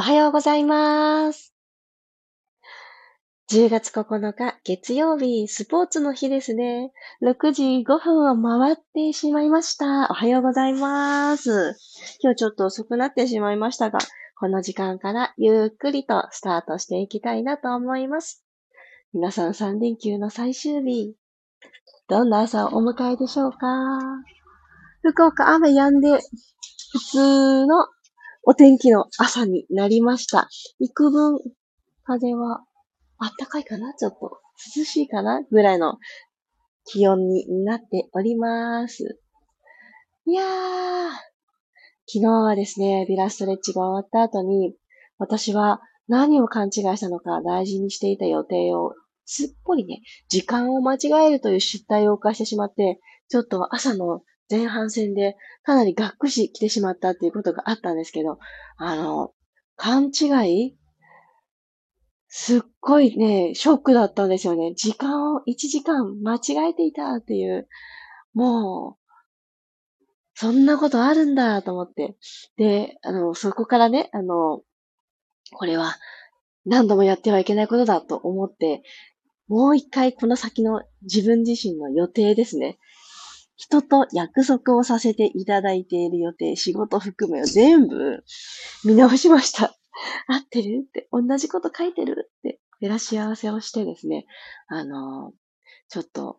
おはようございます。10月9日月曜日、スポーツの日ですね。6時5分を回ってしまいました。おはようございます。今日ちょっと遅くなってしまいましたが、この時間からゆっくりとスタートしていきたいなと思います。皆さん3連休の最終日、どんな朝をお迎えでしょうか？福岡雨止んで、普通のお天気の朝になりました。幾分、風はあったかいかな？ちょっと涼しいかな？ぐらいの気温になっております。いやー、昨日はですね、ビラストレッチが終わった後に、私は何を勘違いしたのか大事にしていた予定をすっぽりね、時間を間違えるという失態を犯してしまって、ちょっと朝の前半戦でかなりがっくし来てしまったっていうことがあったんですけど、あの、勘違い？すっごいね、ショックだったんですよね。時間を1時間間違えていたっていう、もう、そんなことあるんだと思って。で、あの、そこからね、あの、これは何度もやってはいけないことだと思って、もう一回この先の自分自身の予定ですね。人と約束をさせていただいている予定、仕事含めを全部見直しました。合ってるって、同じこと書いてるって、照らし合わせをしてですね、あの、ちょっと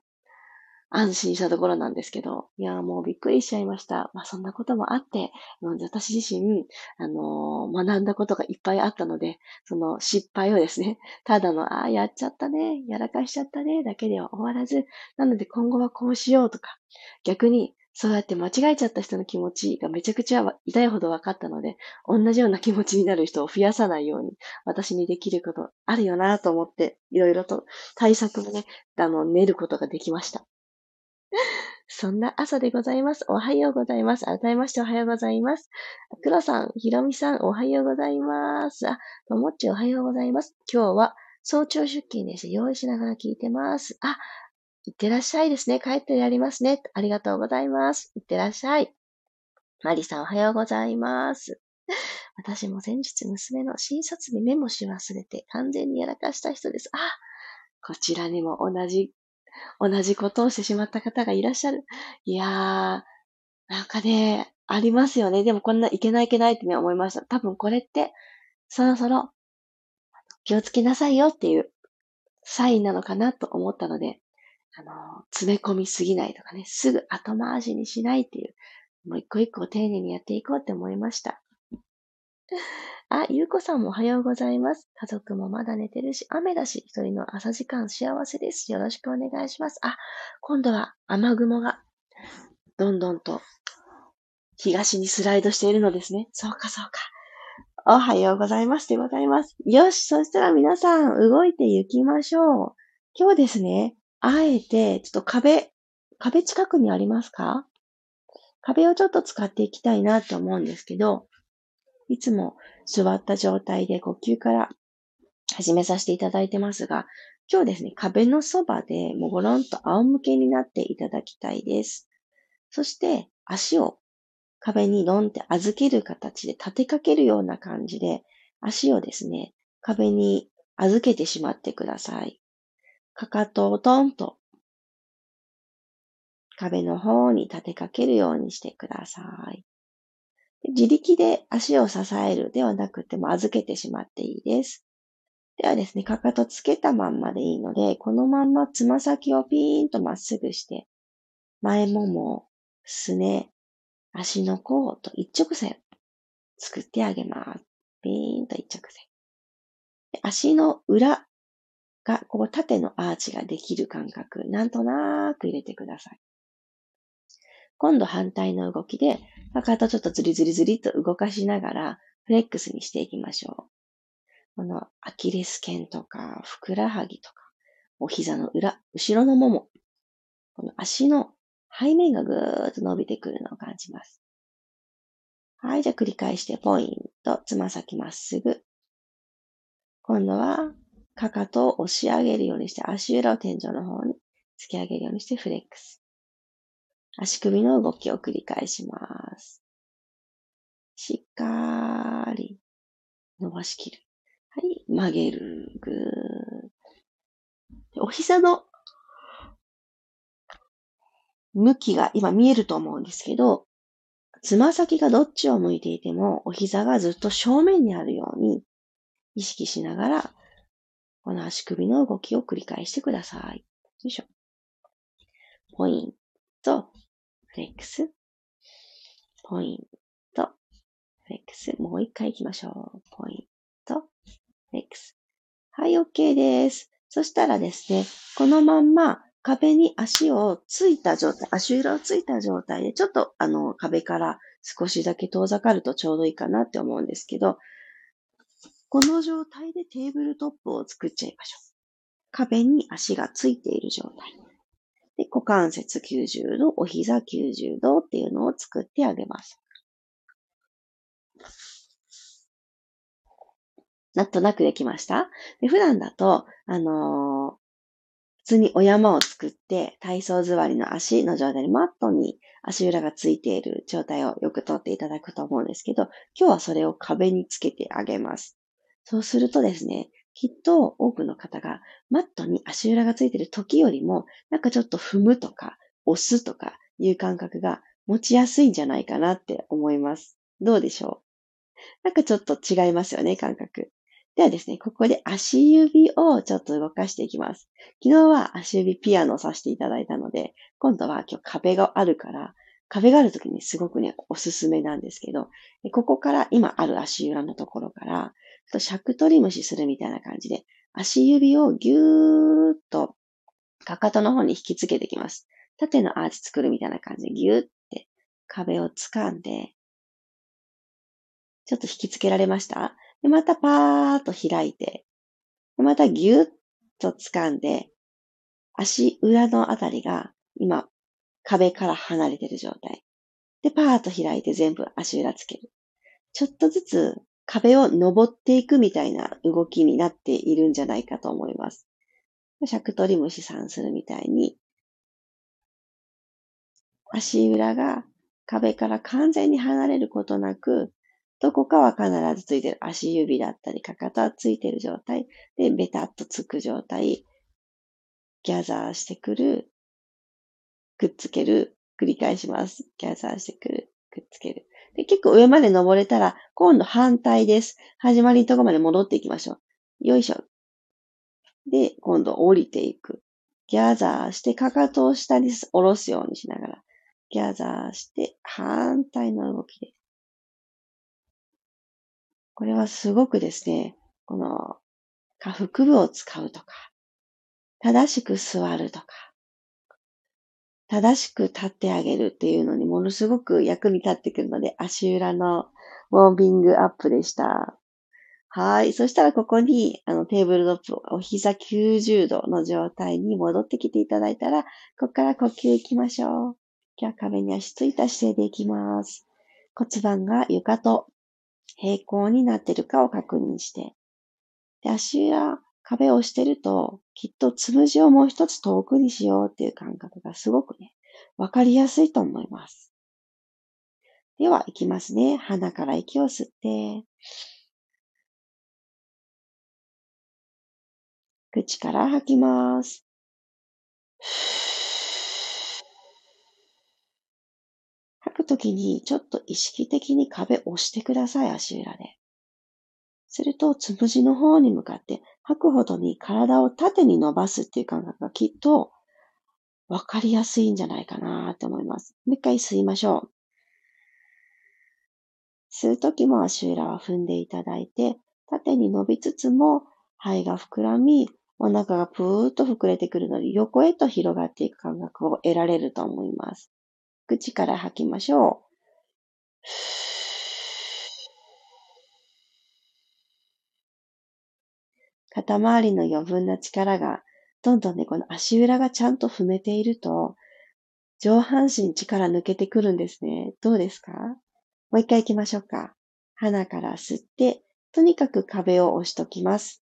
安心したところなんですけど、いや、もうびっくりしちゃいました。まあ、そんなこともあって、私自身、あのー、学んだことがいっぱいあったので、その失敗をですね、ただの、ああ、やっちゃったね、やらかしちゃったね、だけでは終わらず、なので今後はこうしようとか、逆に、そうやって間違えちゃった人の気持ちがめちゃくちゃ痛いほど分かったので、同じような気持ちになる人を増やさないように、私にできることあるよなと思って、いろいろと対策もね、あの、練ることができました。そんな朝でございます。おはようございます。改めましておはようございます。黒さん、ひろみさん、おはようございます。あ、ともっちおはようございます。今日は早朝出勤です。用意しながら聞いてます。あ、いってらっしゃいですね。帰ってやりますね。ありがとうございます。いってらっしゃい。マリさん、おはようございます。私も先日娘の診察にメモし忘れて完全にやらかした人です。あ、こちらにも同じ同じことをしてしまった方がいらっしゃる。いやー、なんかね、ありますよね。でもこんないけないいけないってね、思いました。多分これって、そろそろ気をつけなさいよっていうサインなのかなと思ったので、あの、詰め込みすぎないとかね、すぐ後回しにしないっていう、もう一個一個丁寧にやっていこうって思いました。あ、ゆうこさんもおはようございます。家族もまだ寝てるし、雨だし、一人の朝時間幸せです。よろしくお願いします。あ、今度は雨雲が、どんどんと、東にスライドしているのですね。そうか、そうか。おはようございますでございます。よし、そしたら皆さん、動いて行きましょう。今日ですね、あえて、ちょっと壁、壁近くにありますか？壁をちょっと使っていきたいなと思うんですけど、いつも座った状態で呼吸から始めさせていただいてますが、今日ですね、壁のそばでもうごろんと仰向けになっていただきたいです。そして足を壁にロンって預ける形で立てかけるような感じで足をですね、壁に預けてしまってください。かかとをトンと壁の方に立てかけるようにしてください。自力で足を支えるではなくても預けてしまっていいです。ではですね、かかとつけたまんまでいいので、このまんまつま先をピーンとまっすぐして、前もも、すね、足の甲と一直線作ってあげます。ピーンと一直線。足の裏が、ここ縦のアーチができる感覚、なんとなく入れてください。今度反対の動きで、かかとちょっとズリズリズリと動かしながら、フレックスにしていきましょう。このアキレス腱とか、ふくらはぎとか、お膝の裏、後ろのもも、この足の背面がぐーっと伸びてくるのを感じます。はい、じゃあ繰り返して、ポイント、つま先まっすぐ。今度は、かかとを押し上げるようにして、足裏を天井の方に突き上げるようにしてフレックス。足首の動きを繰り返します。しっかり伸ばしきる。はい。曲げる。ぐー。お膝の向きが今見えると思うんですけど、つま先がどっちを向いていても、お膝がずっと正面にあるように意識しながら、この足首の動きを繰り返してください。よいしょ。ポイント、フレックス、ポイント、フレックス。もう一回行きましょう。ポイント、フレックス。はい、OK です。そしたらですね、このまんま壁に足をついた状態、足裏をついた状態で、ちょっとあの壁から少しだけ遠ざかるとちょうどいいかなって思うんですけど、この状態でテーブルトップを作っちゃいましょう。壁に足がついている状態。で、股関節90度、お膝90度っていうのを作ってあげます。なんとなくできました？で普段だと、あのー普通にお山を作って、体操座りの足の状態にマットに足裏がついている状態をよくとっていただくと思うんですけど、今日はそれを壁につけてあげます。そうするとですね、きっと多くの方がマットに足裏がついてる時よりも、なんかちょっと踏むとか押すとかいう感覚が持ちやすいんじゃないかなって思います。どうでしょう？なんかちょっと違いますよね、感覚。ではですね、ここで足指をちょっと動かしていきます。昨日は足指ピアノをさせていただいたので、今度は今日壁があるから、壁があるときにすごくね、おすすめなんですけど、ここから今ある足裏のところから、と尺取り虫するみたいな感じで、足指をぎゅーっとかかとの方に引きつけていきます。縦のアーチ作るみたいな感じでぎゅーって壁を掴んで、ちょっと引きつけられました？で、またパーッと開いて、またギュッと掴んで、足裏のあたりが今壁から離れてる状態。で、パーッと開いて全部足裏つける。ちょっとずつ壁を登っていくみたいな動きになっているんじゃないかと思います。尺取り虫さんするみたいに、足裏が壁から完全に離れることなく、どこかは必ずついてる。足指だったり、かかとはついてる状態。で、ベタっとつく状態。ギャザーしてくる。くっつける。繰り返します。ギャザーしてくる。くっつける。で、結構上まで登れたら、今度反対です。始まりのとこまで戻っていきましょう。よいしょ。で、今度降りていく。ギャザーして、かかとを下に下ろすようにしながら。ギャザーして、反対の動きで。これはすごくですね、この下腹部を使うとか、正しく座るとか、正しく立ってあげるっていうのにものすごく役に立ってくるので、足裏のウォーミングアップでした。はい。そしたらここにあのテーブルトップ、お膝90度の状態に戻ってきていただいたら、ここから呼吸いきましょう。今日は壁に足ついた姿勢でいきます。骨盤が床と平行になってるかを確認して、で、足裏、壁を押してると、きっとつむじをもう一つ遠くにしようっていう感覚がすごくね、わかりやすいと思います。では、いきますね。鼻から息を吸って、口から吐きます。吐くときにちょっと意識的に壁押してください、足裏で。すると、つむじの方に向かって吐くほどに体を縦に伸ばすっていう感覚がきっとわかりやすいんじゃないかなと思います。もう一回吸いましょう。吸うときも足裏は踏んでいただいて、縦に伸びつつも肺が膨らみ、お腹がぷーっと膨れてくるので、横へと広がっていく感覚を得られると思います。口から吐きましょう。肩周りの余分な力が、どんどんね、この足裏がちゃんと踏めていると、上半身力抜けてくるんですね。どうですか？もう一回行きましょうか。鼻から吸って、とにかく壁を押しときます。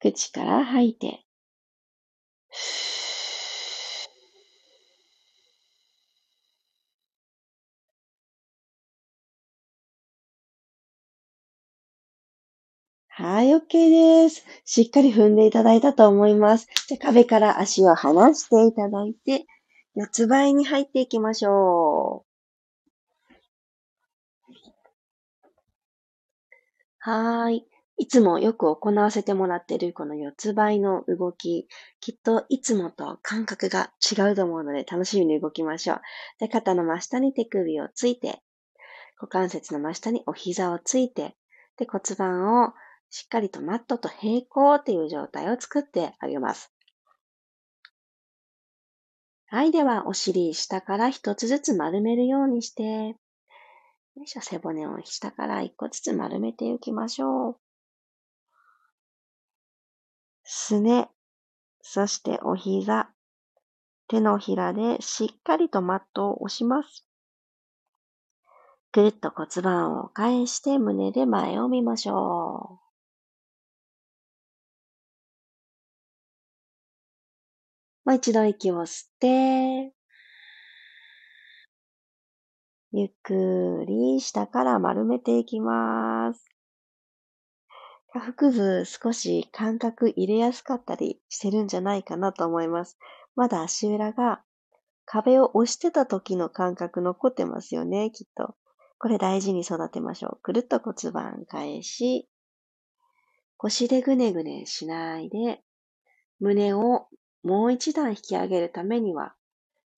口から吐いて、はい、OK です。しっかり踏んでいただいたと思います。じゃ壁から足を離していただいて、四つ倍に入っていきましょう。はい。いつもよく行わせてもらってるこの四つ倍の動き、きっといつもと感覚が違うと思うので楽しみに動きましょう。で肩の真下に手首をついて、股関節の真下にお膝をついて、で骨盤をしっかりとマットと平行っていう状態を作ってあげます。はい。では、お尻下から一つずつ丸めるようにして、よいしょ、背骨を下から一個ずつ丸めていきましょう。すね、そしてお膝、手のひらでしっかりとマットを押します。ぐるっと骨盤を返して胸で前を見ましょう。もう一度息を吸って、ゆっくり下から丸めていきます。下腹部少し感覚入れやすかったりしてるんじゃないかなと思います。まだ足裏が壁を押してた時の感覚残ってますよね、きっと。これ大事に育てましょう。くるっと骨盤返し、腰でぐねぐねしないで、胸をもう一段引き上げるためには、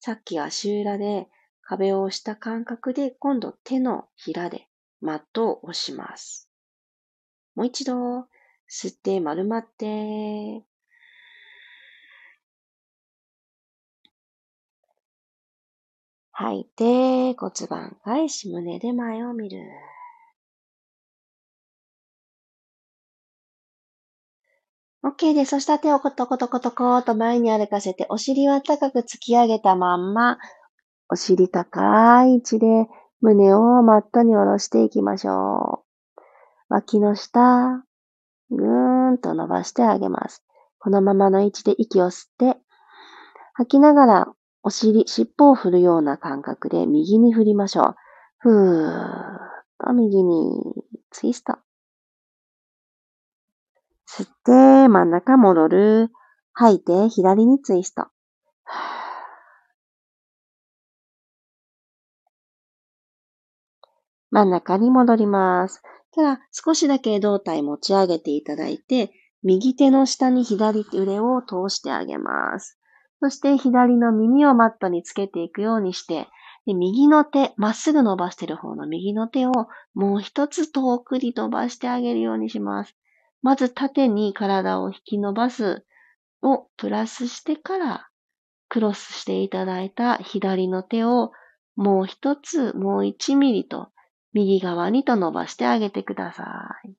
さっき足裏で壁を押した感覚で今度手のひらでマットを押します。もう一度吸って丸まって、吐いて骨盤返し胸で前を見る。OK で。そしたら手をコトコトコトコーと前に歩かせて、お尻は高く突き上げたまんま、お尻高い位置で胸をマットに下ろしていきましょう。脇の下、ぐーんと伸ばしてあげます。このままの位置で息を吸って、吐きながらお尻、尻尾を振るような感覚で右に振りましょう。ふーっと右にツイスト。吸って、真ん中戻る。吐いて、左にツイスト。真ん中に戻ります。では、少しだけ胴体持ち上げていただいて、右手の下に左腕を通してあげます。そして左の耳をマットにつけていくようにして、で右の手、まっすぐ伸ばしている方の右の手をもう一つ遠くに伸ばしてあげるようにします。まず縦に体を引き伸ばすをプラスしてからクロスしていただいた左の手をもう一つ、もう1ミリと右側にと伸ばしてあげてください。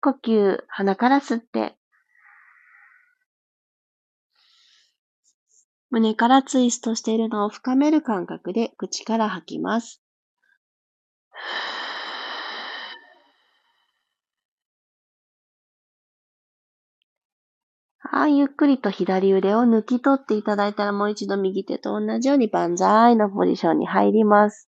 呼吸、鼻から吸って、胸からツイストしているのを深める感覚で口から吐きます。はい、ゆっくりと左腕を抜き取っていただいたらもう一度右手と同じように万歳のポジションに入ります。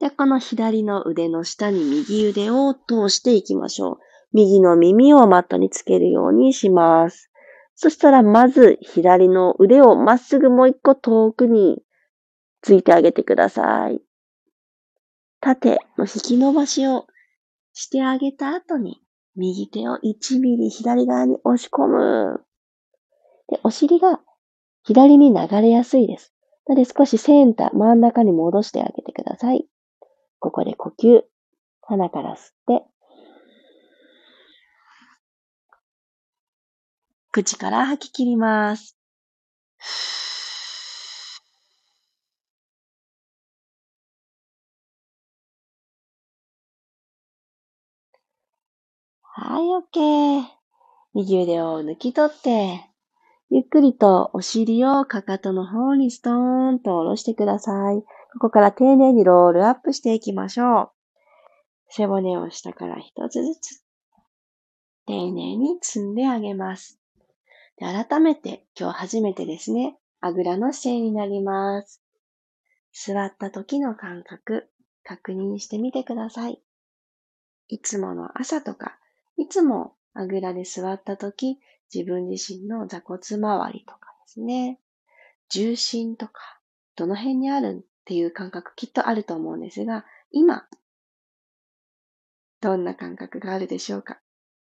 で、この左の腕の下に右腕を通していきましょう。右の耳をマットにつけるようにします。そしたらまず左の腕をまっすぐもう一個遠くについてあげてください。縦の引き伸ばしをしてあげた後に右手を1ミリ左側に押し込む。で、お尻が左に流れやすいです。なので少しセンター、真ん中に戻してあげてください。ここで呼吸。鼻から吸って、口から吐き切ります。はい、OK。右腕を抜き取って、ゆっくりとお尻をかかとの方にストーンと下ろしてください。ここから丁寧にロールアップしていきましょう。背骨を下から一つずつ丁寧に積んであげます。で改めて今日初めてですね、あぐらの姿勢になります。座った時の感覚、確認してみてください。いつもの朝とかいつもあぐらで座った時、自分自身の座骨周りとかですね、重心とか、どの辺にあるっていう感覚きっとあると思うんですが、今、どんな感覚があるでしょうか？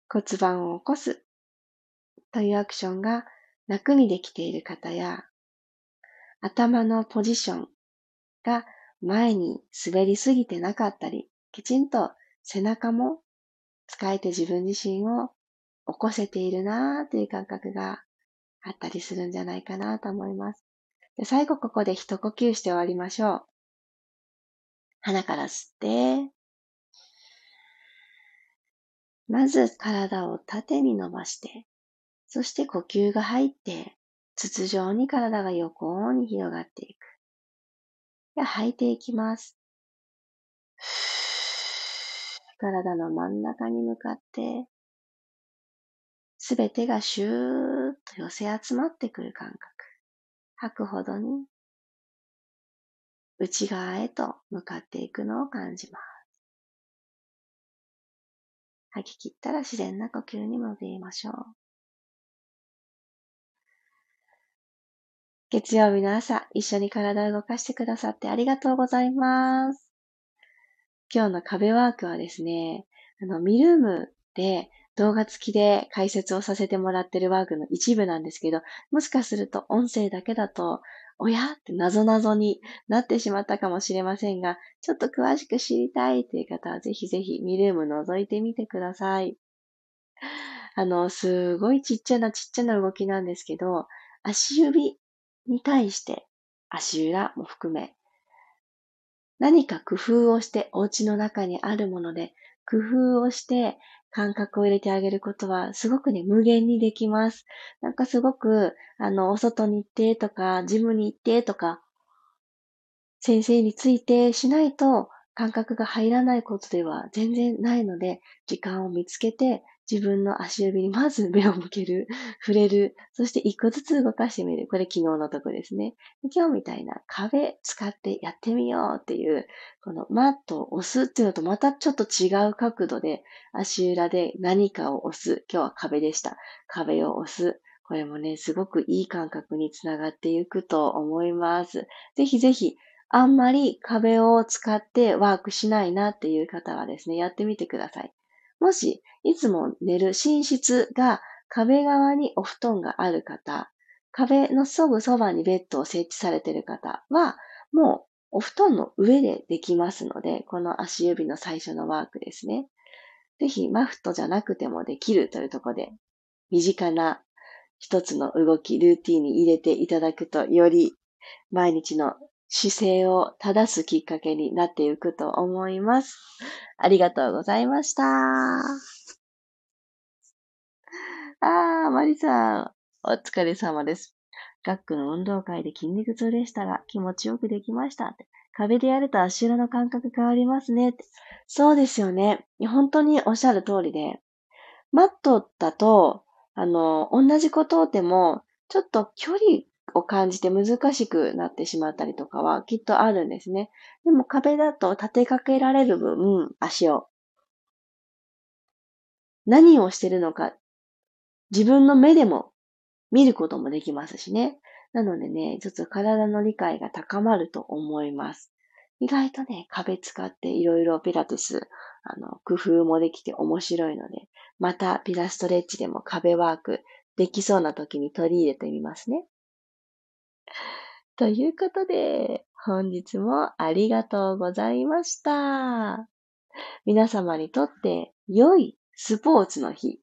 骨盤を起こすというアクションが楽にできている方や、頭のポジションが前に滑りすぎてなかったり、きちんと背中も使えて自分自身を起こせているなーという感覚があったりするんじゃないかなと思います。で最後ここで一呼吸して終わりましょう。鼻から吸って、まず体を縦に伸ばして、そして呼吸が入って、筒状に体が横に広がっていく。で吐いていきます。体の真ん中に向かって、すべてがシューッと寄せ集まってくる感覚。吐くほどに内側へと向かっていくのを感じます。吐き切ったら自然な呼吸に戻りましょう。月曜日の朝、一緒に体を動かしてくださってありがとうございます。今日の壁ワークはですね、あの、ミルームで動画付きで解説をさせてもらってるワークの一部なんですけど、もしかすると音声だけだと、おやって謎々になってしまったかもしれませんが、ちょっと詳しく知りたいという方はぜひぜひミルーム覗いてみてください。あの、すごいちっちゃなちっちゃな動きなんですけど、足指に対して足裏も含め、何か工夫をしてお家の中にあるもので工夫をして感覚を入れてあげることはすごくね、無限にできます。なんかすごく、あの、お外に行ってとか、ジムに行ってとか、先生についてしないと感覚が入らないことでは全然ないので、時間を見つけて自分の足指にまず目を向ける、触れる、そして一個ずつ動かしてみる。これ昨日のとこですね。今日みたいな壁使ってやってみようっていう、このマットを押すっていうのとまたちょっと違う角度で足裏で何かを押す。今日は壁でした。壁を押す。これもね、すごくいい感覚につながっていくと思います。ぜひぜひ、あんまり壁を使ってワークしないなっていう方はですね、やってみてください。もし、いつも寝る寝室が壁側にお布団がある方、壁のすぐそばにベッドを設置されている方は、もうお布団の上でできますので、この足指の最初のワークですね。ぜひ、マフトじゃなくてもできるというところで、身近な一つの動き、ルーティンに入れていただくと、より毎日の姿勢を正すきっかけになっていくと思います。ありがとうございました。あー、マリさん、お疲れ様です。学区の運動会で筋肉痛でしたが、気持ちよくできました。壁でやると足裏の感覚変わりますね。そうですよね。本当におっしゃる通りで、マットだと、あの、同じことでも、ちょっと距離を感じて難しくなってしまったりとかはきっとあるんですね。でも壁だと立てかけられる分、足を。何をしてるのか、自分の目でも見ることもできますしね。なのでね、ちょっと体の理解が高まると思います。意外とね、壁使っていろいろピラティス、あの、工夫もできて面白いので、またピラストレッチでも壁ワークできそうな時に取り入れてみますね。ということで、本日もありがとうございました。皆様にとって良いスポーツの日。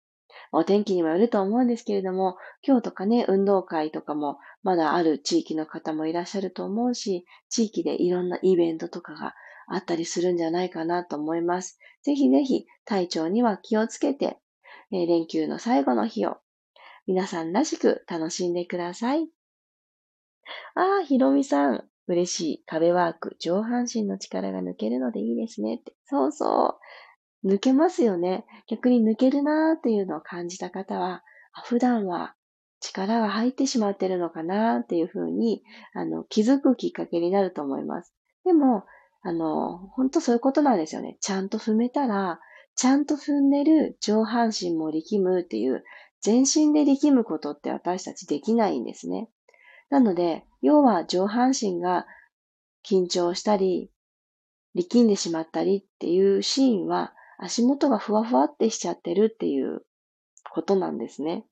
お天気にもよると思うんですけれども、今日とかね、運動会とかもまだある地域の方もいらっしゃると思うし、地域でいろんなイベントとかがあったりするんじゃないかなと思います。ぜひぜひ体調には気をつけて、え連休の最後の日を皆さんらしく楽しんでください。ああ、ひろみさん。嬉しい。壁ワーク。上半身の力が抜けるのでいいですねって。そうそう。抜けますよね。逆に抜けるなーっていうのを感じた方は、普段は力が入ってしまってるのかなっていうふうに、あの、気づくきっかけになると思います。でも、あの、本当そういうことなんですよね。ちゃんと踏めたら、ちゃんと踏んでる上半身も力むっていう、全身で力むことって私たちできないんですね。なので、要は上半身が緊張したり、力んでしまったりっていうシーンは、足元がふわふわってしちゃってるっていうことなんですね。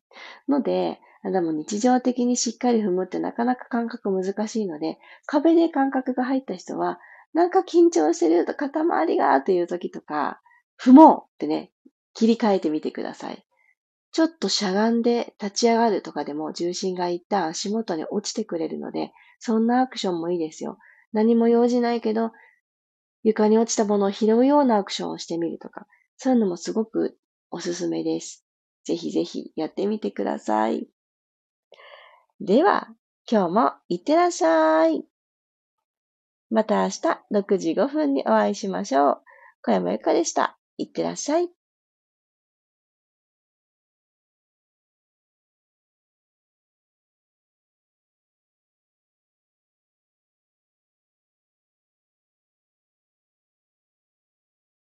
ので、でも日常的にしっかり踏むってなかなか感覚難しいので、壁で感覚が入った人は、なんか緊張してると肩周りがという時とか、踏もうってね、切り替えてみてください。ちょっとしゃがんで立ち上がるとかでも重心が一旦足元に落ちてくれるので、そんなアクションもいいですよ。何も用事ないけど、床に落ちたものを拾うようなアクションをしてみるとか、そういうのもすごくおすすめです。ぜひぜひやってみてください。では、今日もいってらっしゃい。また明日6時5分にお会いしましょう。小山由かでした。いってらっしゃい。